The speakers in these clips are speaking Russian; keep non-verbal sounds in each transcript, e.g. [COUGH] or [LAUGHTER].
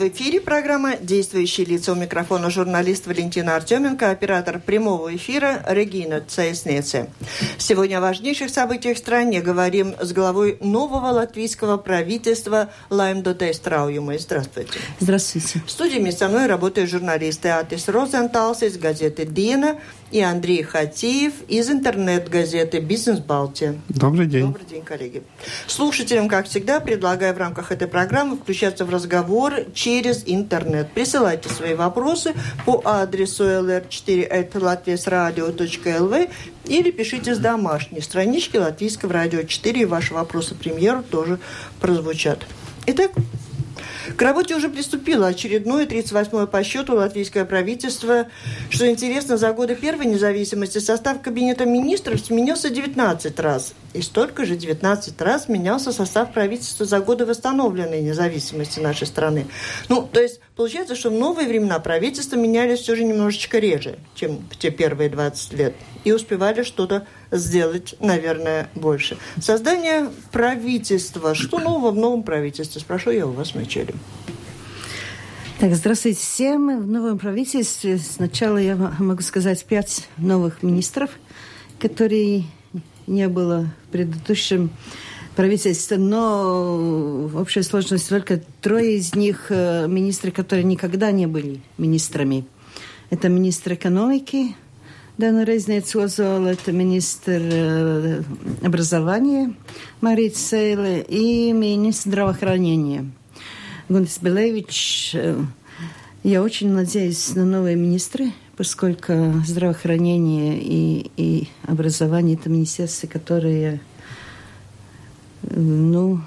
В эфире программа «Действующие лица» у микрофона журналист Валентина Артеменко, оператор прямого эфира Регина Цейснеце. Сегодня о важнейших событиях в стране говорим с главой нового латвийского правительства Лайм Дотейс Трауюмой. Здравствуйте. Здравствуйте. В студии со мной работают журналисты Атис Розенталс из газеты «Дина», и Андрей Хатиев из интернет-газеты «Бизнес Балтия». Добрый день. Добрый день, коллеги. Слушателям, как всегда, предлагаю в рамках этой программы включаться в разговор через интернет. Присылайте свои вопросы по адресу lr4.latviasradio.lv или пишите с домашней странички Латвийского радио 4, и ваши вопросы премьеру тоже прозвучат. Итак, к работе уже приступило очередное 38-е по счету латвийское правительство. Что интересно, за годы первой независимости состав кабинета министров сменился 19 раз. И столько же 19 раз менялся состав правительства за годы восстановленной независимости нашей страны. Ну, то есть получается, что в новые времена правительства менялись все же немножечко реже, чем в те первые 20 лет. И успевали что-то сделать, наверное, больше. Создание правительства. Что нового в новом правительстве? Спрошу я у вас вначале. Так, здравствуйте всем. В новом правительстве сначала я могу сказать пять новых министров, которые не было в предыдущем правительстве, но в общей сложности только трое из них э, министры, которые никогда не были министрами. Это министр экономики, Дана Резнец Озола, это министр э, образования Мария Сейле и министр здравоохранения Гунис Белевич. Э, я очень надеюсь на новые министры, поскольку здравоохранение и, и образование – это министерства, которые ну,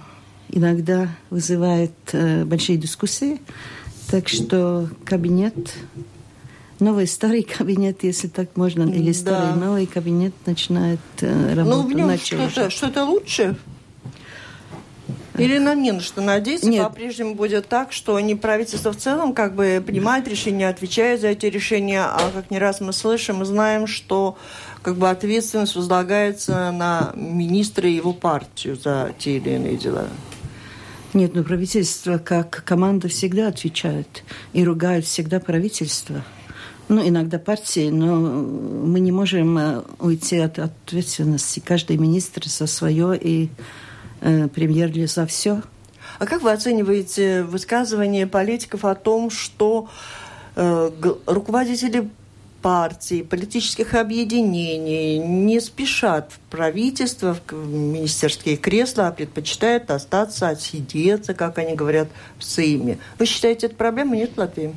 иногда вызывают э, большие дискуссии. Так что кабинет новый старый кабинет, если так можно, или старый да. новый кабинет начинает э, работать. Ну, в нем что-то, что-то лучше? Или на что надеяться, Нет. по-прежнему будет так, что не правительство в целом как бы принимает решения, отвечает за эти решения, а как не раз мы слышим и знаем, что как бы ответственность возлагается на министра и его партию за те или иные дела. Нет, но правительство как команда всегда отвечает и ругают всегда правительство ну, иногда партии, но мы не можем э, уйти от ответственности. Каждый министр за свое и премьер за все. А как вы оцениваете высказывания политиков о том, что э, руководители партий, политических объединений не спешат в правительство, в министерские кресла, а предпочитают остаться, отсидеться, как они говорят, в Сейме. Вы считаете, это проблема? Нет Латвии?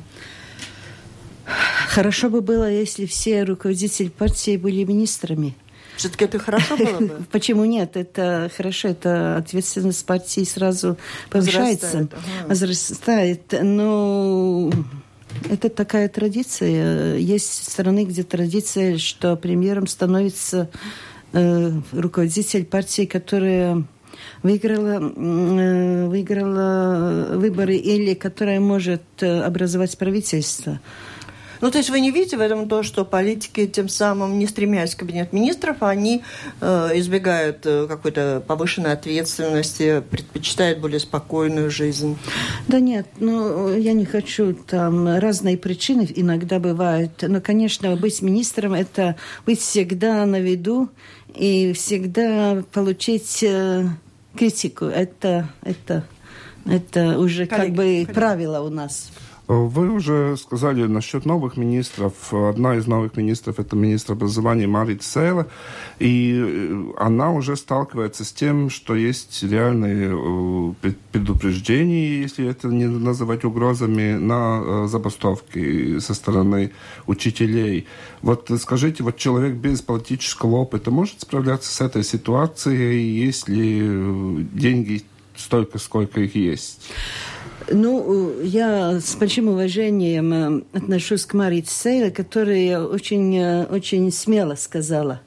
Хорошо бы было, если все руководители партии были министрами. Все-таки это хорошо было бы? [LAUGHS] Почему нет? Это хорошо, это ответственность партии сразу повышается, возрастает. Но это такая традиция. Есть страны, где традиция, что премьером становится э, руководитель партии, которая выиграла, э, выиграла выборы или которая может э, образовать правительство. Ну, то есть вы не видите в этом то, что политики тем самым, не стремясь в кабинет министров, они э, избегают э, какой-то повышенной ответственности, предпочитают более спокойную жизнь? Да нет, ну, я не хочу, там разные причины иногда бывают. Но, конечно, быть министром – это быть всегда на виду и всегда получить э, критику. Это, это, это уже коллеги, как бы коллеги. правило у нас. Вы уже сказали насчет новых министров. Одна из новых министров – это министр образования Марит Сейла. И э, она уже сталкивается с тем, что есть реальные э, предупреждения, если это не называть угрозами, на э, забастовки со стороны учителей. Вот скажите, вот человек без политического опыта может справляться с этой ситуацией, если деньги столько, сколько их есть? Ну, я с большим уважением э, отношусь к Марии Цейле, которая очень, э, очень смело сказала,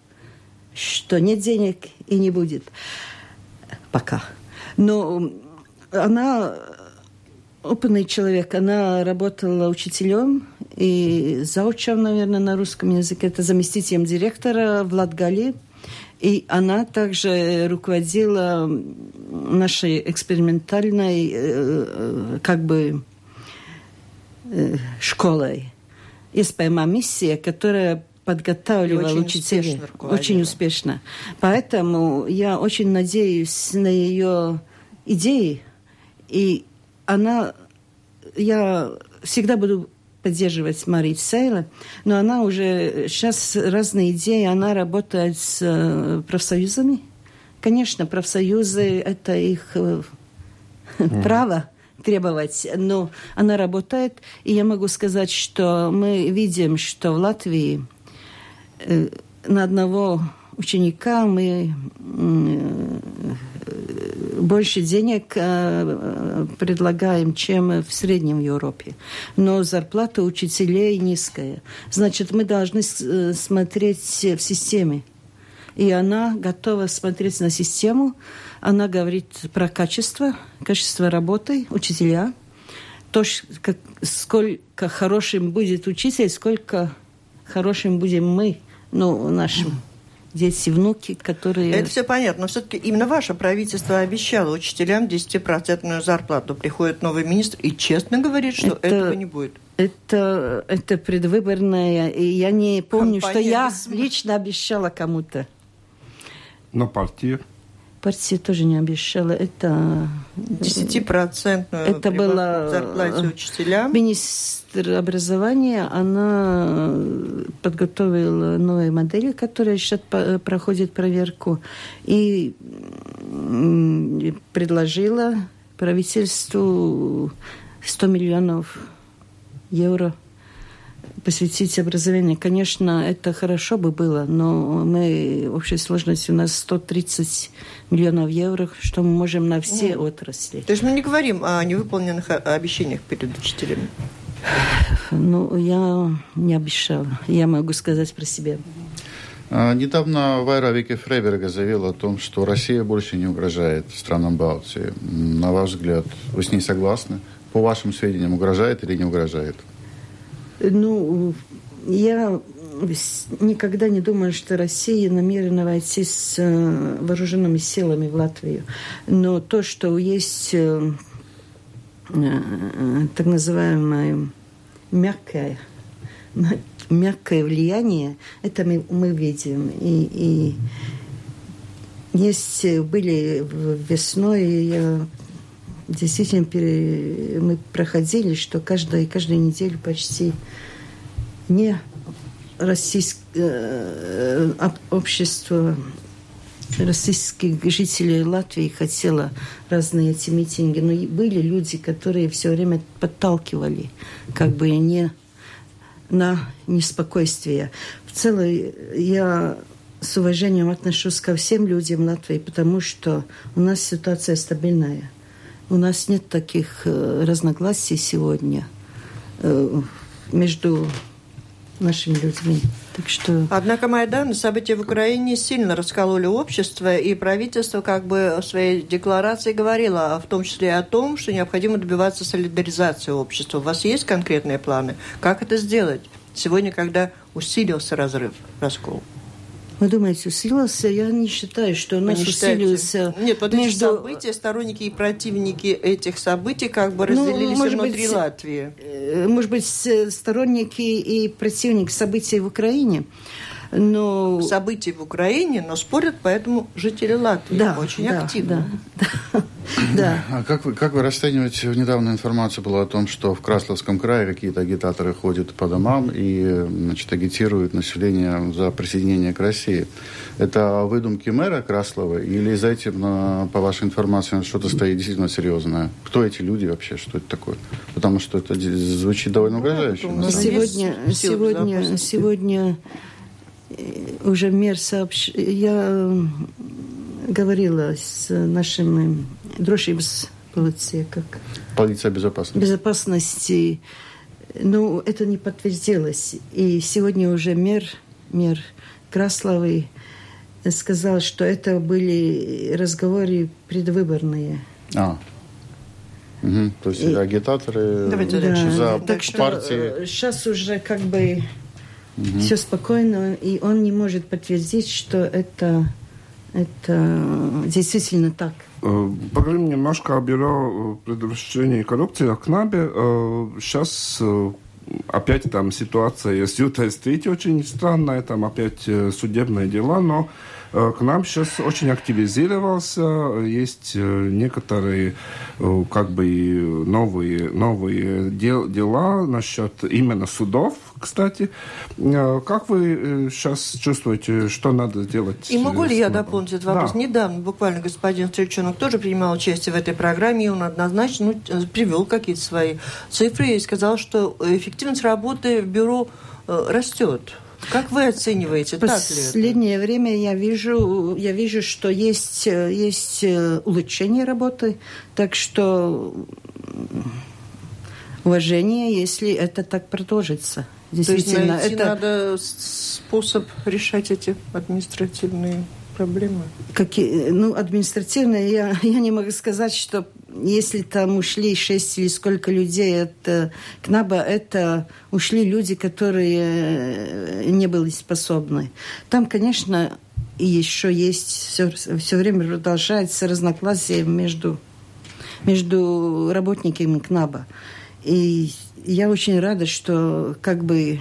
что нет денег и не будет пока. Но она опытный человек. Она работала учителем и заучем, наверное, на русском языке. Это заместителем директора в Латгалии. И она также руководила нашей экспериментальной э, э, как бы э, школой. СПМА миссия, которая подготавливала очень учителей. Успешно очень успешно. Поэтому я очень надеюсь на ее идеи. И она... Я всегда буду поддерживать Марию Сейла, но она уже сейчас разные идеи, она работает с э, профсоюзами. Конечно, профсоюзы – это их mm. право требовать, но она работает, и я могу сказать, что мы видим, что в Латвии э, на одного ученика мы больше денег э, предлагаем, чем в среднем Европе. Но зарплата учителей низкая. Значит, мы должны э, смотреть в системе. И она готова смотреть на систему. Она говорит про качество, качество работы учителя. То, как, сколько хорошим будет учитель, сколько хорошим будем мы, ну, нашим дети, внуки, которые... Это все понятно, но все-таки именно ваше правительство обещало учителям 10% зарплату. Приходит новый министр и честно говорит, что это, этого не будет. Это, это предвыборное, и я не помню, Компания что я лично обещала кому-то. Но партия партия тоже не обещала. Это... Десятипроцентную это было зарплате учителям. Министр образования, она подготовила новые модели, которые сейчас проходят проверку, и предложила правительству 100 миллионов евро посвятить образованию. Конечно, это хорошо бы было, но мы в общей сложности у нас 130 миллионов евро, что мы можем на все mm. отрасли. То есть мы не говорим о невыполненных обещаниях перед учителями? Ну, я не обещала. Я могу сказать про себя. А, недавно Вайра Вики Фрейберга заявила о том, что Россия больше не угрожает странам Балтии. На ваш взгляд, вы с ней согласны? По вашим сведениям, угрожает или не угрожает? Ну, я никогда не думала, что Россия намерена войти с э, вооруженными силами в Латвию. Но то, что есть э, э, так называемое мягкое, мягкое влияние, это мы, мы видим. И, и есть были весной, я действительно пере, мы проходили, что каждую, каждую неделю почти не российское э, общество российских жителей Латвии хотело разные эти митинги, но были люди, которые все время подталкивали, как бы не на неспокойствие. В целом я с уважением отношусь ко всем людям Латвии, потому что у нас ситуация стабильная. У нас нет таких э, разногласий сегодня э, между нашими людьми. Так что... Однако Майдан, события в Украине сильно раскололи общество, и правительство как бы в своей декларации говорило, в том числе о том, что необходимо добиваться солидаризации общества. У вас есть конкретные планы? Как это сделать? Сегодня, когда усилился разрыв, раскол. Вы думаете, усилился? Я не считаю, что у нас не усилился. Нет, вот между... эти события, сторонники и противники этих событий как бы ну, разделились ну, внутри быть, Латвии. Э, может быть, сторонники и противники событий в Украине но... событий в Украине, но спорят поэтому жители Латвии да, очень да, активно. Да, [CLEARS THROAT] да. А как вы, как вы расцениваете, недавно информация была о том, что в Красловском крае какие-то агитаторы ходят по домам и значит, агитируют население за присоединение к России. Это выдумки мэра Краслова или за этим, по вашей информации, что-то стоит действительно серьезное? Кто эти люди вообще? Что это такое? Потому что это звучит довольно ну, угрожающе. Сегодня, сегодня, сегодня уже мир сообщ... Я говорила с нашим дружим полиция как? Полиция безопасности. Безопасности. Ну, это не подтвердилось. И сегодня уже мэр, мэр Красловый сказал, что это были разговоры предвыборные. А. Угу. То есть и... агитаторы Давайте да. за так что партии. Сейчас уже как бы угу. все спокойно, и он не может подтвердить, что это, это действительно так. Поговорим немножко о бюро предотвращения коррупции, о КНАБе. Сейчас опять там ситуация с Ютой-стрит очень странная, там опять судебные дела, но к нам сейчас очень активизировался, есть некоторые как бы новые, новые дел, дела насчет именно судов, кстати. Как вы сейчас чувствуете, что надо делать? И могу ли я дополнить этот вопрос? Да. Недавно буквально господин Стрельчонок тоже принимал участие в этой программе, и он однозначно ну, привел какие-то свои цифры и сказал, что эффективность работы в бюро растет. Как вы оцениваете, так Последнее время я вижу, я вижу, что есть, есть улучшение работы, так что уважение, если это так продолжится. Действительно, То есть это надо способ решать эти административные проблемы? Какие, ну, административные, я, [LAUGHS] я не могу сказать, что если там ушли шесть или сколько людей это КНАБа, это ушли люди, которые э, не были способны. Там, конечно, еще есть, все, все время продолжается разногласие между, между работниками КНАБа. И я очень рада, что как бы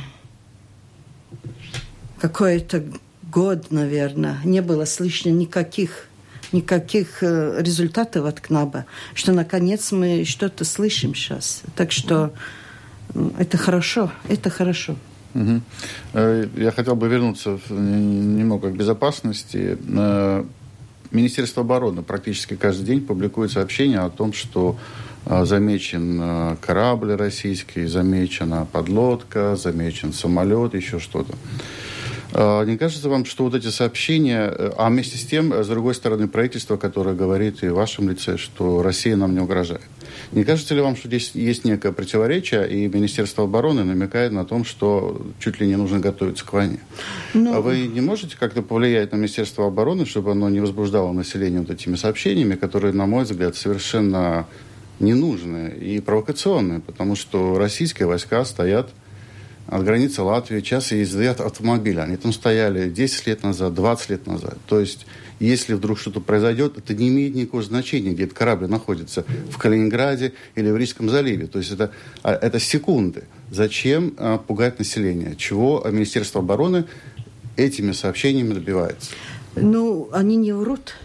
какой-то год, наверное, не было слышно никаких никаких э, результатов от КНАБа, что наконец мы что-то слышим сейчас. Так что это хорошо, это хорошо. Угу. Я хотел бы вернуться немного к безопасности. Э, Министерство обороны практически каждый день публикует сообщения о том, что замечен корабль российский, замечена подлодка, замечен самолет, еще что-то. А, не кажется вам, что вот эти сообщения, э, а вместе с тем, э, с другой стороны, правительство, которое говорит и в вашем лице, что Россия нам не угрожает. Не кажется ли вам, что здесь есть некое противоречие, и Министерство обороны намекает на том, что чуть ли не нужно готовиться к войне? Ну... А вы не можете как-то повлиять на Министерство обороны, чтобы оно не возбуждало население вот этими сообщениями, которые, на мой взгляд, совершенно ненужные и провокационные, потому что российские войска стоят от границы Латвии, час езды от автомобиля. Они там стояли 10 лет назад, 20 лет назад. То есть, если вдруг что-то произойдет, это не имеет никакого значения, где этот корабль находится, в Калининграде или в Рижском заливе. То есть, это, а, это секунды. Зачем а, пугать население? Чего Министерство обороны этими сообщениями добивается? Ну, они не врут.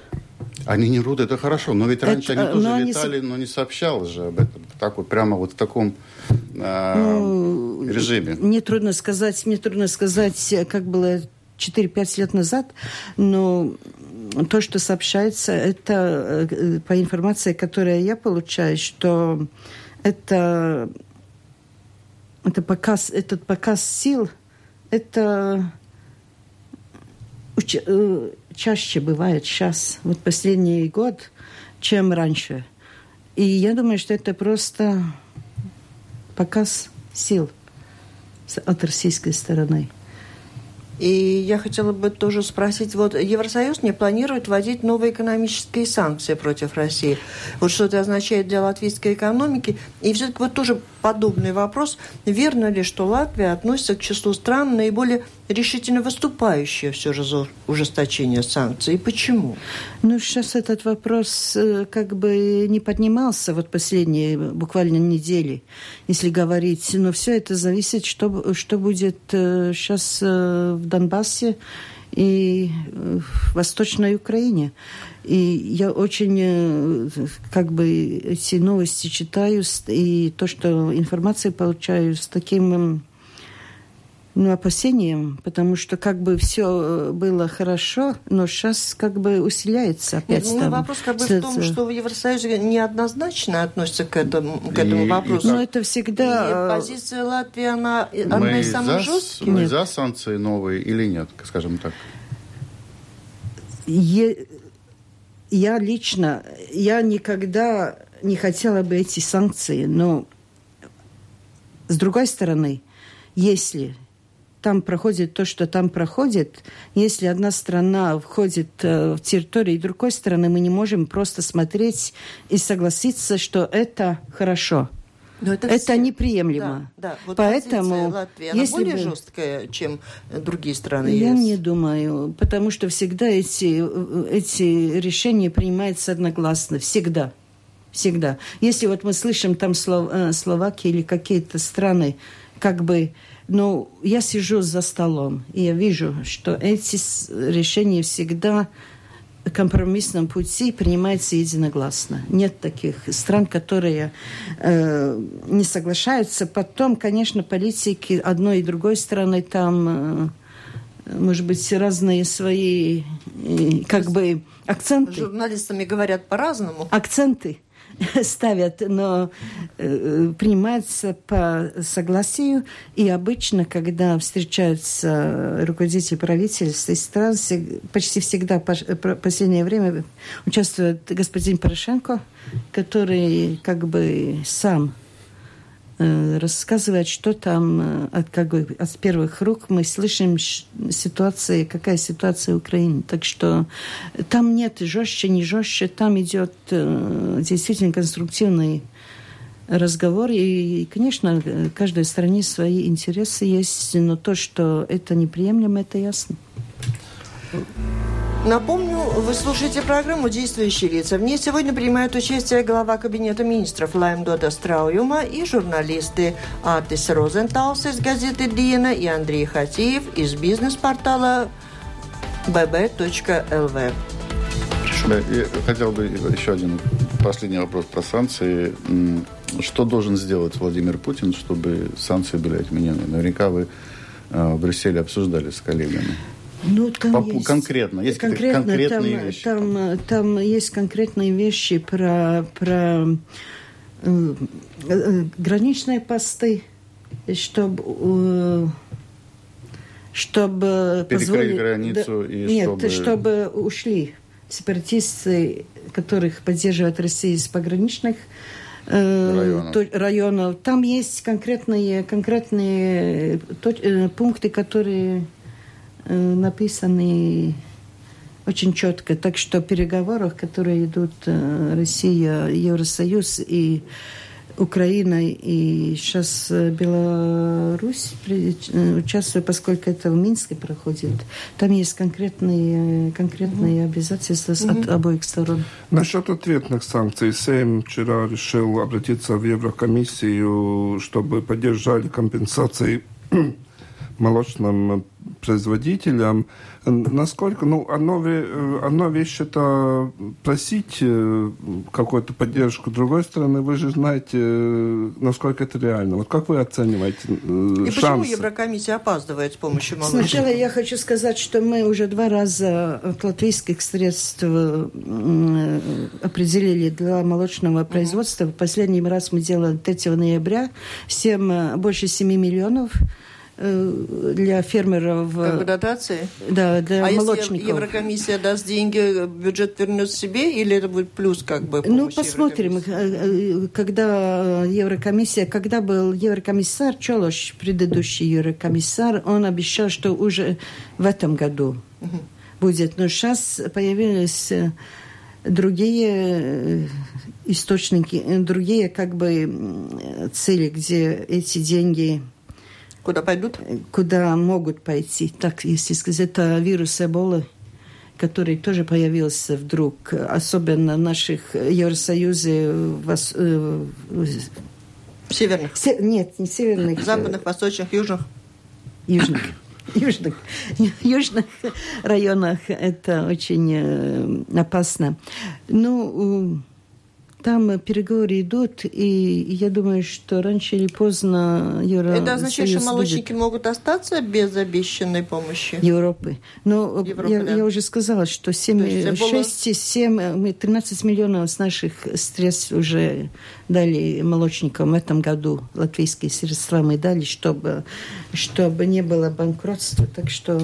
Они не врут, это хорошо. Но ведь раньше это, они тоже но летали, они... но не сообщалось же об этом. Так вот, прямо вот в таком э, ну, режиме. Мне трудно сказать, мне трудно сказать, как было 4-5 лет назад, но то, что сообщается, это э, по информации, которую я получаю, что это, это показ, этот показ сил, это э, чаще бывает сейчас, вот последний год, чем раньше. И я думаю, что это просто показ сил от российской стороны. И я хотела бы тоже спросить, вот Евросоюз не планирует вводить новые экономические санкции против России. Вот что это означает для латвийской экономики? И все-таки вот тоже подобный вопрос. Верно ли, что Латвия относится к числу стран наиболее решительно выступающие все же за ужесточение санкций? И почему? Ну, сейчас этот вопрос э, как бы не поднимался вот последние буквально недели, если говорить. Но все это зависит, что, что будет сейчас э, э, в Донбассе и в Восточной Украине. И я очень э, как бы эти новости читаю, и то, что информацию получаю с таким ну, опасением, потому что как бы все э, было хорошо, но сейчас как бы усиляется опять. Нет, ну, вопрос как бы в том, что в Евросоюзе неоднозначно относятся к этому, к этому и, вопросу. Но это всегда... И э, позиция Латвии, она одна из самых за, жестких. Мы нет. за санкции новые или нет, скажем так? Е я лично, я никогда не хотела бы эти санкции, но с другой стороны, если там проходит то, что там проходит, если одна страна входит э, в территорию другой страны, мы не можем просто смотреть и согласиться, что это хорошо. Но это это все... неприемлемо. Да, да. Вот Поэтому Латвии, она если более бы... жесткая, чем другие страны Я ЕС. не думаю, потому что всегда эти, эти решения принимаются одногласно. Всегда. Всегда. Если вот мы слышим там Слов... Э, Словакия или какие-то страны, как бы но я сижу за столом, и я вижу, что эти решения всегда компромиссном пути принимаются единогласно. Нет таких стран, которые э, не соглашаются. Потом, конечно, политики одной и другой стороны там, э, может быть, разные свои, э, как бы, акценты. Журналистами говорят по-разному. Акценты [LAUGHS] ставят, но э, принимается по согласию. И обычно, когда встречаются руководители правительств и стран, почти всегда в последнее время участвует господин Порошенко, который как бы сам Э, рассказывает, что там э, от, как бы, от первых рук мы слышим ситуации, какая ситуация в Украине. Так что там нет жестче, не жестче, там идет э, действительно конструктивный разговор. И, конечно, каждой стране свои интересы есть, но то, что это неприемлемо, это ясно. Напомню, вы слушаете программу «Действующие лица». В ней сегодня принимают участие глава Кабинета министров Лайм Дода Страуюма и журналисты Артис Розенталс из газеты «Диена» и Андрей Хатиев из бизнес-портала bb.lv. Я хотел бы еще один последний вопрос про санкции. Что должен сделать Владимир Путин, чтобы санкции были отменены? Наверняка вы э, в Брюсселе обсуждали с коллегами. Ну, там По, есть, конкретно, есть конкретно, конкретные там, вещи. Там, там есть конкретные вещи про, про э, э, граничные посты, чтобы э, чтобы Перекрыть позволить, границу да, и нет, чтобы... чтобы ушли сепаратисты, которых поддерживает Россия из пограничных э, районов. районов. Там есть конкретные, конкретные то, пункты, которые Э, написаны очень четко. Так что в переговорах, которые идут э, Россия, Евросоюз и Украина и сейчас Беларусь участвует, поскольку это в Минске проходит. Там есть конкретные, конкретные mm-hmm. обязательства mm-hmm. от обоих сторон. Насчет ответных санкций. Сейм вчера решил обратиться в Еврокомиссию, чтобы поддержали компенсации молочным производителям. Насколько, ну, одно, одно вещь это просить э, какую-то поддержку, с другой стороны, вы же знаете, насколько это реально. Вот как вы оцениваете э, И шансы? почему Еврокомиссия опаздывает с помощью молочных? Сначала я хочу сказать, что мы уже два раза от латвийских средств э, определили для молочного производства. В последний раз мы делали 3 ноября 7, больше 7 миллионов. Э, для фермеров. Как дотации? Да, для а молочников. если Еврокомиссия даст деньги, бюджет вернет себе, или это будет плюс как бы? Ну, посмотрим. Э, э, когда Еврокомиссия, когда был Еврокомиссар Чолош, предыдущий Еврокомиссар, он обещал, что уже в этом году угу. будет. Но сейчас появились другие источники, другие как бы цели, где эти деньги Куда пойдут? Куда могут пойти. Так, если сказать, это вирус Эболы, который тоже появился вдруг, особенно в наших Евросоюзе, в, э, северных? Се, нет, не северных. Западных, восточных, южных? Южных. [COUGHS] Южных, [LAUGHS] южных районах это очень э, опасно. Ну, там переговоры идут, и я думаю, что раньше или поздно Евросоюз Это означает, что молочники будет... могут остаться без обещанной помощи? Европы. Но Европы, я, да. я уже сказала, что 7, 6, 7, 13 миллионов с наших средств уже дали молочникам в этом году. Латвийские средства мы дали, чтобы, чтобы не было банкротства. Так что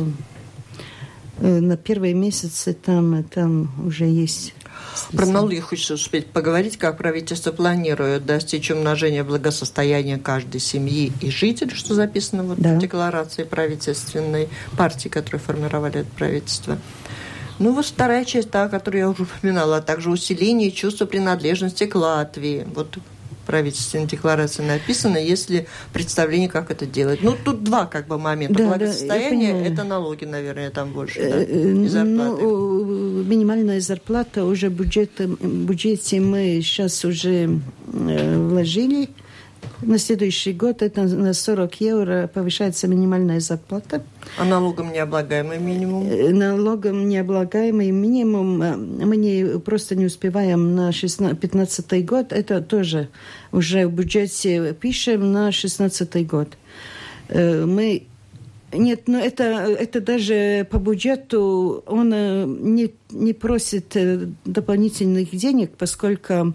э, на первые месяцы там, там уже есть. Про налоги хочется успеть поговорить, как правительство планирует достичь умножения благосостояния каждой семьи и жителя, что записано вот да. в декларации правительственной партии, которую формировали это правительство. Ну, вот вторая часть, та, которую я уже упоминала, а также усиление чувства принадлежности к Латвии. Вот правительственной декларации написано, если представление, как это делать. Ну, тут два как бы момента. Да, Благосостояние да, – это налоги, наверное, там больше, да, э, и зарплаты. Ну, минимальная зарплата уже бюджет, в бюджете мы сейчас уже э, вложили – на следующий год это на 40 евро повышается минимальная зарплата. А налогом необлагаемый минимум? Э, налогом необлагаемый минимум э, мы не, просто не успеваем на 2015 год. Это тоже уже в бюджете пишем на 2016 год. Э, мы нет, но это, это даже по бюджету он не, не просит дополнительных денег, поскольку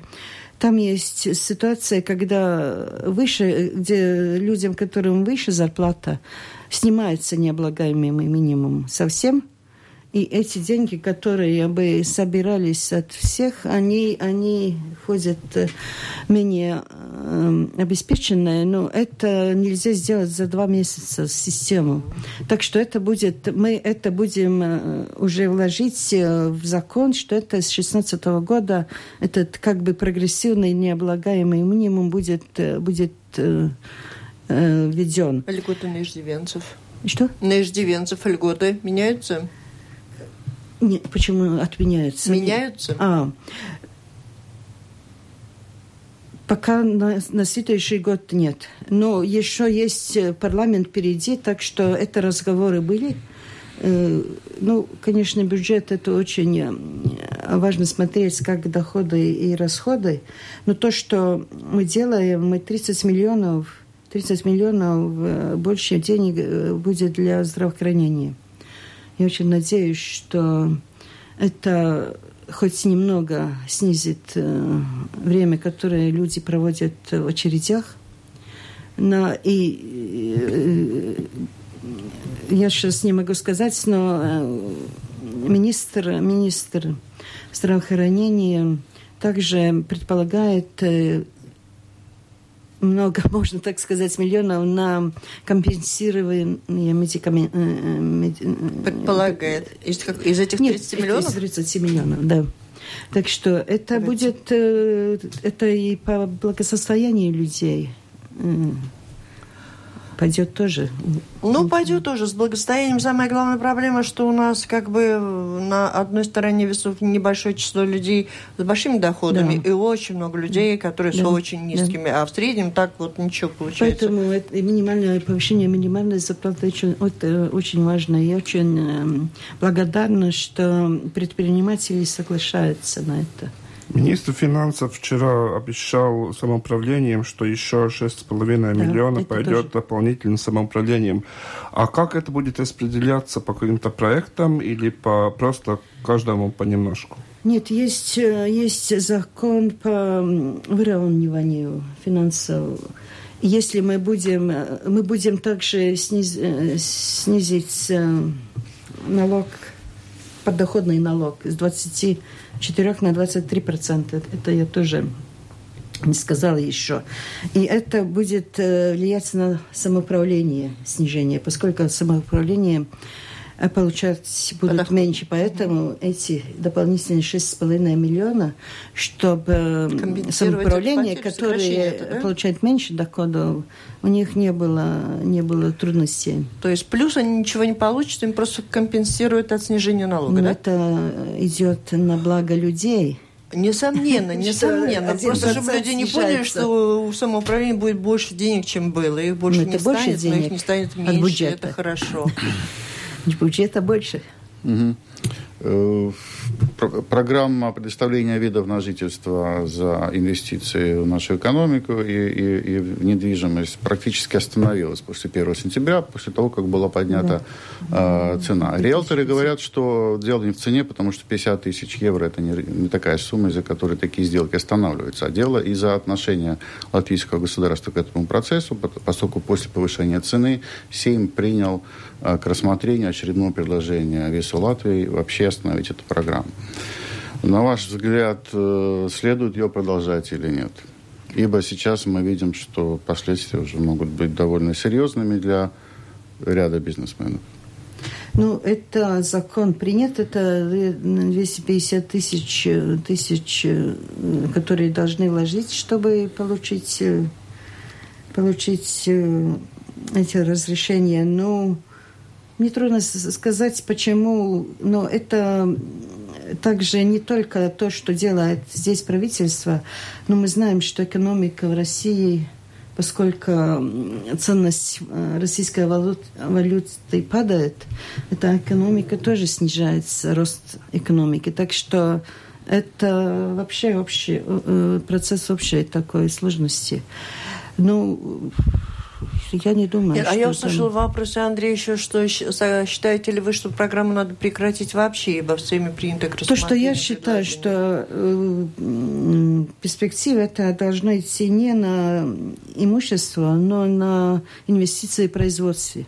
там есть ситуация, когда выше, где людям, которым выше зарплата, снимается необлагаемый минимум совсем – и эти деньги, которые бы собирались от всех, они, они ходят э, менее э, обеспеченные, но это нельзя сделать за два месяца систему. Так что это будет, мы это будем э, уже вложить э, в закон, что это с 2016 года этот как бы прогрессивный необлагаемый минимум будет, будет э, э, введен. Льготы на иждивенцев. Что? На иждивенцев льготы меняются? Нет, почему отменяются? Меняются? А, Пока на, на следующий год нет. Но еще есть э, парламент впереди, так что это разговоры были. Э, ну, конечно, бюджет это очень э, важно смотреть, как доходы и расходы. Но то, что мы делаем, мы 30 миллионов, 30 миллионов больше денег будет для здравоохранения. Я очень надеюсь, что это хоть немного снизит э, время, которое люди проводят в очередях. Но и э, я сейчас не могу сказать, но э, министр, министр здравоохранения также предполагает много, [LAUGHS] можно так сказать, миллионов на компенсирование медикаментов. Э, э, Предполагает. Из, из этих 30 Нет, миллионов? из 30 миллионов, да. Так что это Давайте. будет, э, это и по благосостоянию людей пойдет тоже. Ну, пойдет тоже. С благосостоянием самая главная проблема, что у нас как бы на одной стороне весов небольшое число людей с большими доходами да. и очень много людей, которые да. с очень низкими, да. а в среднем так вот ничего получается. Поэтому это минимальное повышение минимальной зарплаты очень, это очень важно. Я очень эм, благодарна, что предприниматели соглашаются на это. Министр финансов вчера обещал самоуправлением, что еще 6,5 да, миллиона пойдет тоже. дополнительным самоуправлением. А как это будет распределяться по каким-то проектам или по просто каждому понемножку? Нет, есть, э, есть закон по выравниванию финансов. Если мы будем, э, мы будем также сниз, э, снизить налог, подоходный налог с 20 4 на 23 процента. Это я тоже не сказала еще. И это будет э, влиять на самоуправление, снижение, поскольку самоуправление получать будут Подоход. меньше. Поэтому эти дополнительные 6,5 миллиона, чтобы самоуправление, которое это, да? получает меньше доходов, у них не было, не было трудностей. То есть плюс они ничего не получат, им просто компенсируют от снижения налога, Но да? Это идет на благо людей. Несомненно, [LAUGHS] несомненно. Просто чтобы люди не поняли, что у самоуправления будет больше денег, чем было. Их больше не станет, но их не станет меньше. Это хорошо. [COUGHS] Бюджета больше. Э, программа предоставления видов на жительство за инвестиции в нашу экономику и, и, и в недвижимость практически остановилась после 1 сентября, после того, как была поднята да. э, цена. Риэлторы говорят, что дело не в цене, потому что 50 тысяч евро – это не, не такая сумма, из-за которой такие сделки останавливаются, а дело из-за отношения латвийского государства к этому процессу, поскольку после повышения цены Сейм принял э, к рассмотрению очередное предложение весу Латвии вообще остановить эту программу. На ваш взгляд, э, следует ее продолжать или нет? Ибо сейчас мы видим, что последствия уже могут быть довольно серьезными для ряда бизнесменов. Ну, это закон принят, это 250 тысяч, тысяч, которые должны вложить, чтобы получить, получить э, эти разрешения. Но мне трудно сказать, почему, но это также не только то, что делает здесь правительство, но мы знаем, что экономика в России поскольку ценность э, российской валют, валюты падает, эта экономика тоже снижается, рост экономики. Так что это вообще общий э, процесс общей такой сложности. Ну, я не думаю, Нет, А я услышала там... вопрос Андрея еще, что считаете ли вы, что программу надо прекратить вообще, ибо всеми принято к То, что я считаю, что э, перспектива это должно идти не на имущество, но на инвестиции в производстве.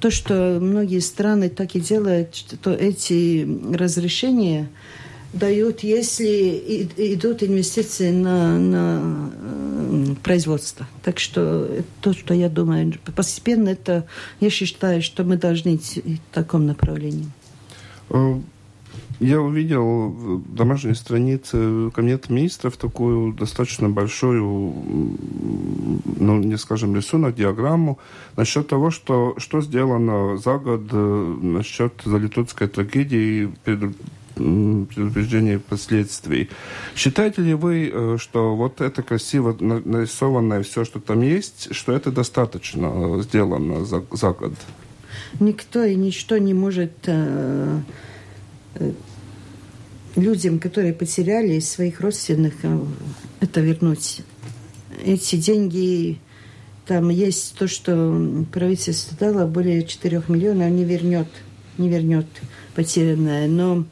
То, что многие страны так и делают, что эти разрешения дают, если идут инвестиции на, на э, производство. Так что то, что я думаю, постепенно это, я считаю, что мы должны идти в таком направлении. Э, я увидел в домашней странице Кабинета министров такую достаточно большую, ну, не скажем, рисунок, диаграмму насчет того, что, что сделано за год э, насчет залитутской трагедии, предупреждения последствий. Считаете ли вы, э, что вот это красиво нарисованное все, что там есть, что это достаточно сделано за, за год? Никто и ничто не может э, э, людям, которые потеряли своих родственных, э, это вернуть. Эти деньги там есть то, что правительство дало, более 4 миллионов, не вернет, не вернет потерянное. Но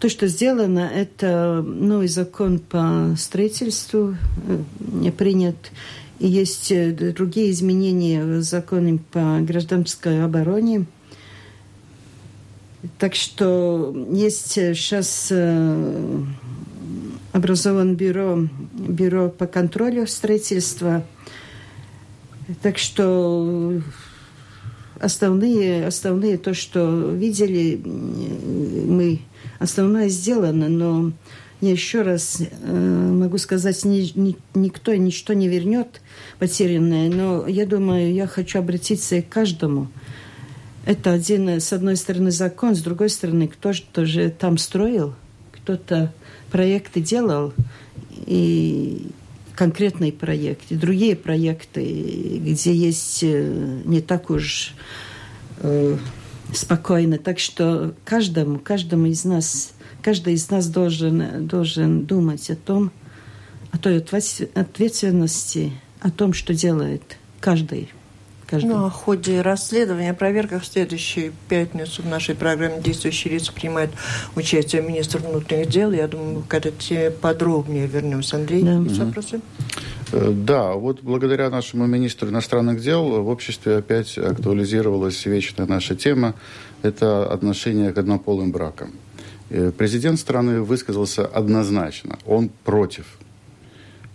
то, что сделано, это новый закон по строительству э, принят. И есть э, другие изменения в законе по гражданской обороне. Так что есть сейчас э, образован бюро, бюро по контролю строительства. Так что основные, основные то, что видели, мы основное сделано, но я еще раз э, могу сказать, ни, ни, никто ничто не вернет потерянное, но я думаю, я хочу обратиться к каждому. Это один, с одной стороны, закон, с другой стороны, кто то же там строил, кто-то проекты делал, и конкретные проекты, другие проекты, где есть э, не так уж э, спокойно. Так что каждому, каждому из нас, каждый из нас должен, должен думать о том, о той ответственности, о том, что делает каждый каждый. Ну, о ходе расследования, о проверках в следующую пятницу в нашей программе «Действующие лица» принимает участие министр внутренних дел. Я думаю, мы к этой теме подробнее вернемся. Андрей, да. есть вопросы? Э, да, вот благодаря нашему министру иностранных дел в обществе опять актуализировалась вечная наша тема. Это отношение к однополым бракам. Э, президент страны высказался однозначно. Он против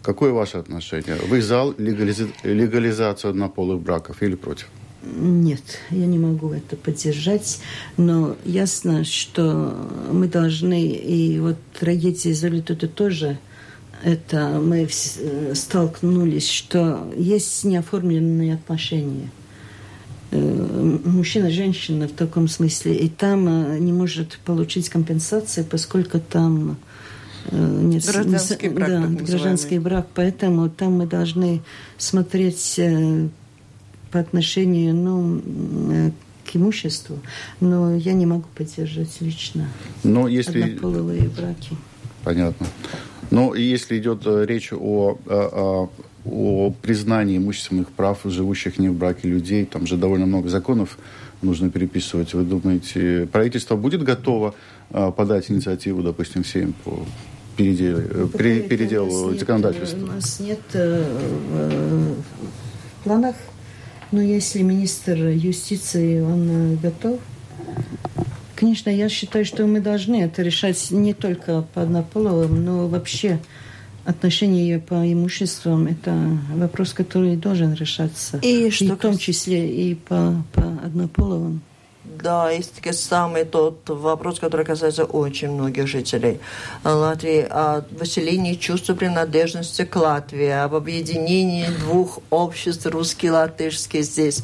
Какое ваше отношение? Вы за легализи... легализацию однополых браков или против? Нет, я не могу это поддержать, но ясно, что мы должны, и вот трагедия Золотута тоже, это мы столкнулись, что есть неоформленные отношения. Э, мужчина-женщина в таком смысле, и там э, не может получить компенсации, поскольку там Э, нет, гражданский брак. Да, гражданский брак. Поэтому там мы должны смотреть э, по отношению ну, э, к имуществу. Но я не могу поддержать лично Но если... однополовые браки. Понятно. Но если идет речь о, о, о признании имущественных прав живущих не в браке людей, там же довольно много законов нужно переписывать. Вы думаете, правительство будет готово подать инициативу, допустим, всем по передел, э, при, передел законодательства? У нас нет э, в планах, но если министр юстиции, он э, готов, Конечно, я считаю, что мы должны это решать не только по однополовым, но вообще отношения по имуществам – это вопрос, который должен решаться. И, что и в том числе и по, по однополовым. Да, есть таки самый тот вопрос, который касается очень многих жителей Латвии, о выселении чувства принадлежности к Латвии, об объединении двух обществ, русский и латышский здесь.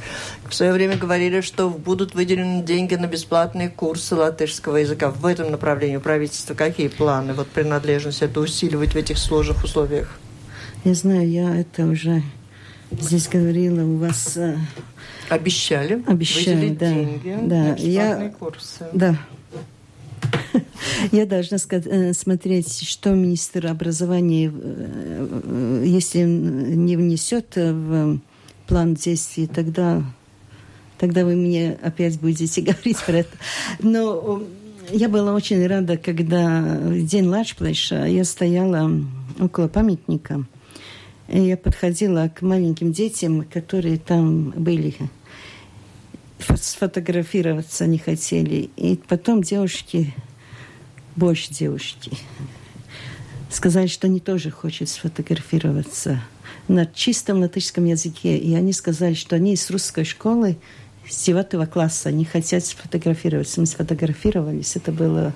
В свое время говорили, что будут выделены деньги на бесплатные курсы латышского языка. В этом направлении у правительства какие планы? Вот принадлежность это усиливать в этих сложных условиях? Я знаю, я это уже здесь говорила у вас э, Обещали. Обещали, да. деньги да. на я, курсы. Да. [LAUGHS] Я должна э, смотреть, что министр образования, э, если не внесет в план действий, тогда, тогда вы мне опять будете [LAUGHS] говорить про это. Но я была очень рада, когда в день Лачплэша я стояла около памятника. И я подходила к маленьким детям, которые там были сфотографироваться не хотели. И потом девушки, больше девушки, сказали, что они тоже хотят сфотографироваться на чистом латышском языке. И они сказали, что они из русской школы с 9 класса, они хотят сфотографироваться. Мы сфотографировались, это было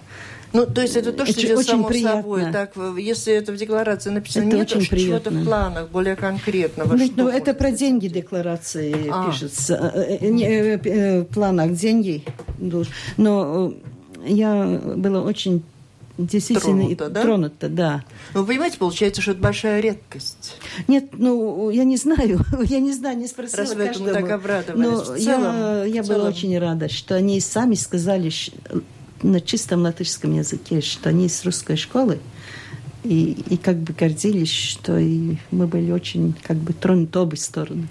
ну, то есть это то, что очень, идет очень само приятно. собой. Так, если это в декларации написано, это нет чего-то в планах более конкретного. Ну, что ну, это про деньги декларации А. пишется. Э, э, не, э, э, В планах деньги. Но э, я была очень действительно Тронута, да? тронута, да. Ну, Вы понимаете, получается, что это большая редкость. Нет, ну, я не знаю, [LAUGHS] я не знаю, не спросила Раз каждому. так обрадовались. Но В я, целом- я в была очень рада, что они сами сказали на чистом латышском языке, что они из русской школы, и, и как бы гордились, что и мы были очень как бы тронуты обе стороны.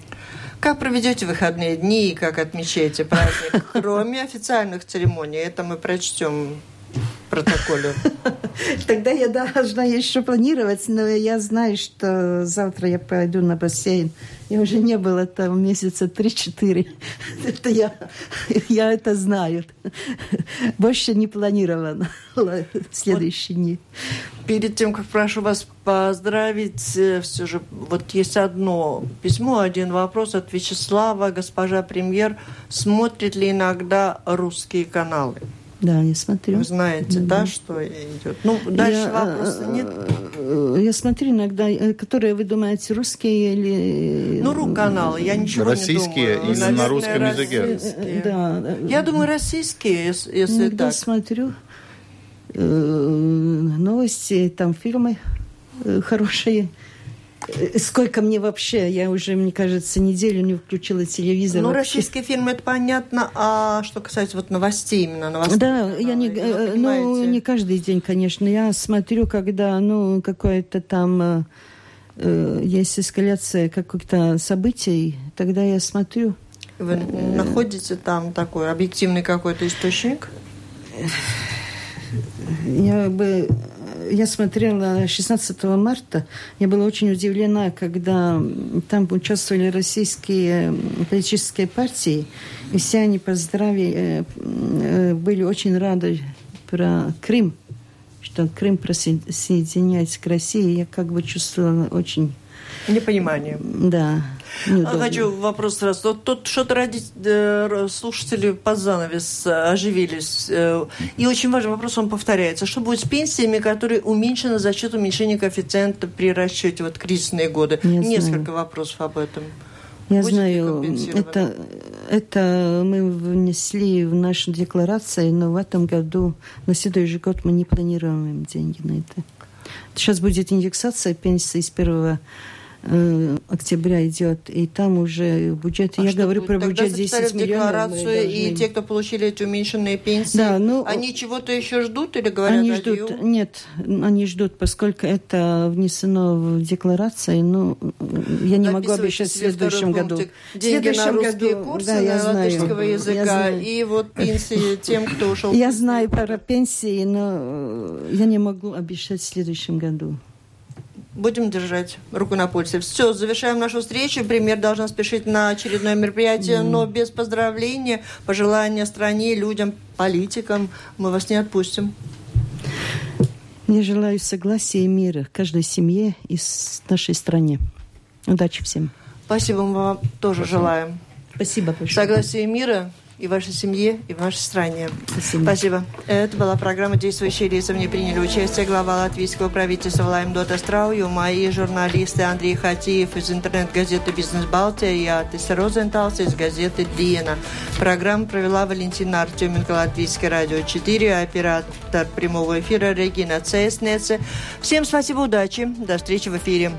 Как проведете выходные дни и как отмечаете праздник, [LAUGHS] кроме официальных церемоний? Это мы прочтем протоколе. [LAUGHS] Тогда я должна еще планировать, но я знаю, что завтра я пойду на бассейн. Я уже не была там месяца 3-4. [LAUGHS] Это я, я это знаю. [LAUGHS] Больше не планировано следующие дни. Перед тем, как прошу вас поздравить, все же вот есть одно письмо, один вопрос от Вячеслава. Госпожа премьер, смотрит ли иногда русские каналы? Да, я смотрю. Вы знаете, да, что идет? Ну, дальше Я, вопроса нет. э, Я смотрю иногда, э, которые вы думаете, русские или... Ну, ру-каналы, я ничего Российские не думаю. или Наверное, на русском языке? российские. Да. э, Я думаю, российские, ес- если Иногда так. смотрю э, новости, там фильмы э, хорошие. Э, Сколько мне вообще, я уже, мне кажется, неделю не включила телевизор. Ну, вообще. российские фильмы, это понятно. А что касается вот новостей именно, новостей? Да, я не, э, ну, не каждый день, конечно. Я смотрю, когда, ну, какое-то там э, э, есть эскаляция каких-то событий, тогда я смотрю. Вы находите там такой объективный какой-то источник? Я бы я смотрела 16 марта, я была очень удивлена, когда там участвовали российские политические партии, и все они поздравили, э, были очень рады про Крым, что Крым присоединяется к России. Я как бы чувствовала очень... Непонимание. Да. А неудобно. Хочу вопрос сразу. Вот тут что-то ради э, слушатели под занавес э, оживились. Э, И очень важный вопрос, он повторяется. Что будет с пенсиями, которые уменьшены за счет уменьшения коэффициента при расчете вот кризисные годы? Не Несколько знаю. вопросов об этом. Я Будет ли знаю, это, это мы внесли в нашу декларацию, но в этом году, на следующий год мы не планируем деньги на это. Сейчас будет индексация пенсии с 1 э, октября идет, и там уже бюджет, А я говорю про бюджет записали 10 в миллионов. декларацию, и те, кто получили эти уменьшенные пенсии, Да, ну, они чего-то еще ждут или говорят Они ждут, нет, они ждут, поскольку это внесено в декларации, ну, я не могу обещать в следующем году. пунктик. Деньги на следующем русские году, курсы да, я на знаю. латышского Я языка знаю. и вот пенсии тем, кто ушел. Я знаю про пенсии, но э, я не могу обещать в следующем году. Будем держать руку на пульсе. Все, завершаем нашу встречу. Премьер должна спешить на очередное мероприятие, но без поздравления, пожелания стране, людям, политикам мы вас не отпустим. Я желаю согласия и мира каждой семье и нашей стране. Удачи всем. Спасибо, мы вам тоже Спасибо. желаем. Спасибо большое. Согласия и мира и вашей семье, и вашей стране. Спасибо. Спасибо. Это была программа «Действующие лица». В ней приняли участие глава латвийского правительства Лайм Дота Страую, мои журналисты Андрей Хатиев из интернет-газеты «Бизнес Балтия» и Атис Розенталс из газеты «Диена». Программу провела Валентина Артеменко, Латвийское радио 4, оператор прямого эфира Регина Цеснеце. Всем спасибо, удачи. До встречи в эфире.